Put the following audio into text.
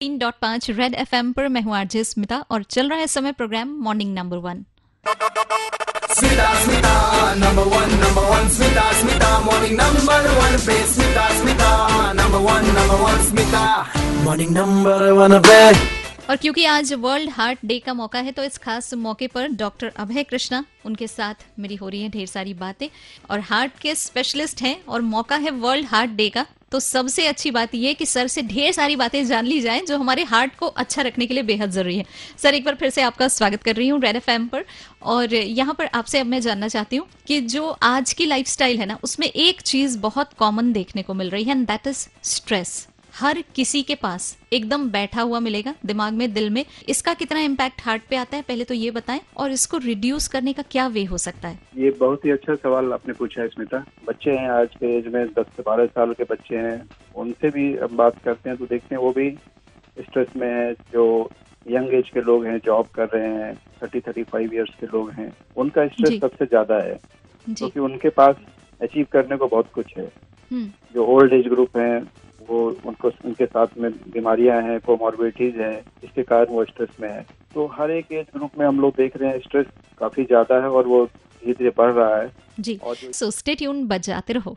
तीन डॉट पाँच red F पर मैं हूँ आरजे स्मिता और चल रहा है समय programme morning number one. Smita Smita number one number one Smita Smita morning number one पे Smita Smita number one number one Smita. Morning number one पे। और क्योंकि आज वर्ल्ड हार्ट डे का मौका है तो इस खास मौके पर डॉक्टर अभय कृष्णा उनके साथ मेरी हो रही है ढेर सारी बातें। और हार्ट के स्पेशलिस्ट हैं और मौका है वर्ल्ड हार्ट डे का। तो सबसे अच्छी बात यह कि सर से ढेर सारी बातें जान ली जाए जो हमारे हार्ट को अच्छा रखने के लिए बेहद ज़रूरी है। सर, एक बार फिर से आपका स्वागत कर रही हूँ रेड एफ़ पर। और यहाँ पर आपसे अब मैं जानना चाहती हूँ कि जो आज की लाइफ है ना, उसमें एक चीज़ बहुत कॉमन देखने को मिल रही है एंड दैट इज़ स्ट्रेस हर किसी के पास एकदम बैठा हुआ मिलेगा दिमाग में दिल में। इसका कितना इम्पैक्ट हार्ट पे आता है पहले तो ये बताएँ और इसको रिड्यूस करने का क्या वे हो सकता है? ये बहुत ही अच्छा सवाल आपने पूछा है स्मिता। बच्चे हैं आज के एज में दस से बारह साल के बच्चे हैं। उनसे भी अब बात करते हैं तो देखते हैं वो भी स्ट्रेस में है जो यंग एज के लोग हैं जॉब कर रहे हैं थर्टी थर्टी फाइव ईयर्स के लोग हैं। उनका स्ट्रेस सबसे ज़्यादा है। क्योंकि उनके पास अचीव करने को बहुत कुछ है। हम्म। जो ओल्ड एज ग्रुप हैं वो उनको उनके साथ में बीमारियाँ हैं कोमॉर्बिडिटीज हैं इसके कारण वो स्ट्रेस में है। तो हर एक एज ग्रुप में हम लोग देख रहे हैं स्ट्रेस काफ़ी ज़्यादा है और वो धीरे धीरे बढ़ रहा है। जी और जो सो स्टे ट्यून बजाते रहो।